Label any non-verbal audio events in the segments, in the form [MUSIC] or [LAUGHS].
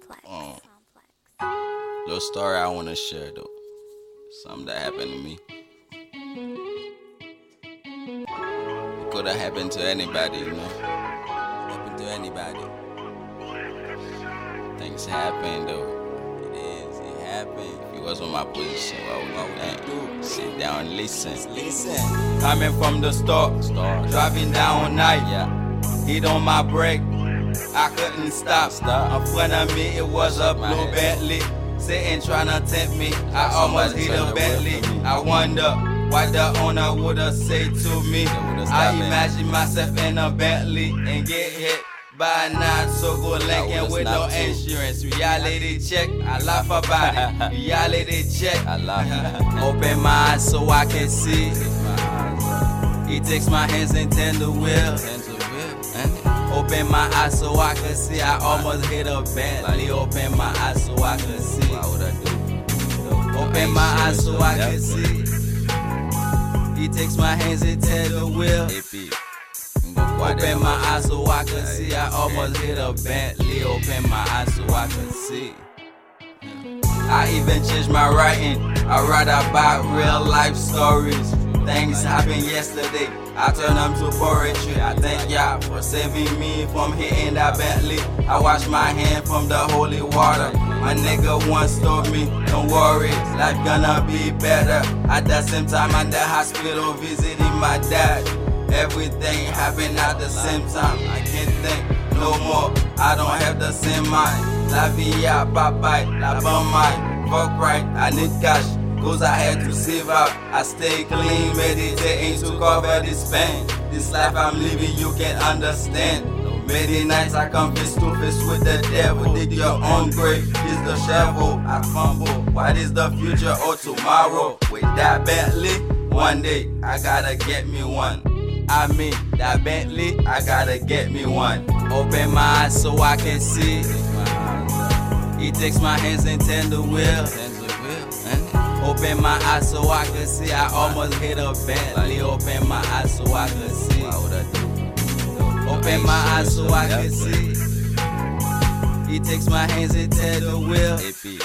Complex. Um, little story I want to share though. Something that happened to me. It could have happened to anybody, you know. Happened to anybody. Things happen though. It is. It happened. If you was in my position, what would you think? Sit down listen. Listen, Coming from the store, Store. driving down all night. yeah, Hit on my brake, I couldn't stop. Stop. In front of me, it was a blue. Bentley. Sitting trying to tempt me, I almost hit a Bentley. I wonder what the owner woulda say to me. I imagine myself in a Bentley and get hit by a not so good woulda with no too. insurance. Reality check, I laugh about it. [LAUGHS] Reality check. I laugh. [LAUGHS] Open my eyes so I can see. He takes my hands and turn the wheel. Open my eyes so I can see. I almost hit a Bentley. Open my eyes so I can see. What would I do? Open my eyes so I can see. He takes my hands and turn the wheel. AP. Go quiet Open my eyes so I can see. I almost hit a Bentley. Open my eyes so I can see. I even changed my writing. I write about real life stories. Things happened yesterday. I turn them to poetry. I thank y'all for saving me from hitting that Bentley. I wash my hand from the holy water. My nigga once told me, don't worry, life gonna be better. At the same time, I'm at the hospital visiting my dad. Everything happened at the same time. I can't think no more. I don't have the same mind. La vie, bye bye, la bonne mind. Fuck right, I need cash. Cause I had to save up. I stay clean, meditating to cover this pain. This life I'm living, you can't understand. Many nights I come face to face with the devil. Dig your own grave, is the shovel. I fumble. What is the future or tomorrow? With that Bentley, one day I gotta get me one. I mean, that Bentley, I gotta get me one. Open my eyes so I can see. He takes my hands and turn the wheel. Open my eyes so I can see. I almost hit a Bentley. Open my eyes so I can see. What would I do? Open my eyes so I can see. He takes my hands and turn the wheel. AP.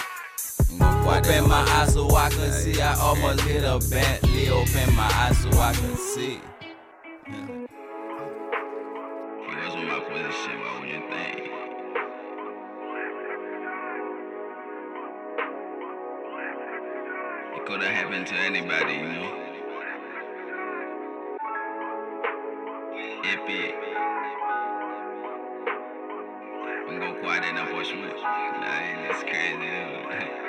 Go quiet Open my eyes so I can see. I almost hit a Bentley. Open my eyes so I can see. Could have happened to anybody, you know. If it. I'm gonna quiet push me. Nah, it's crazy. [LAUGHS]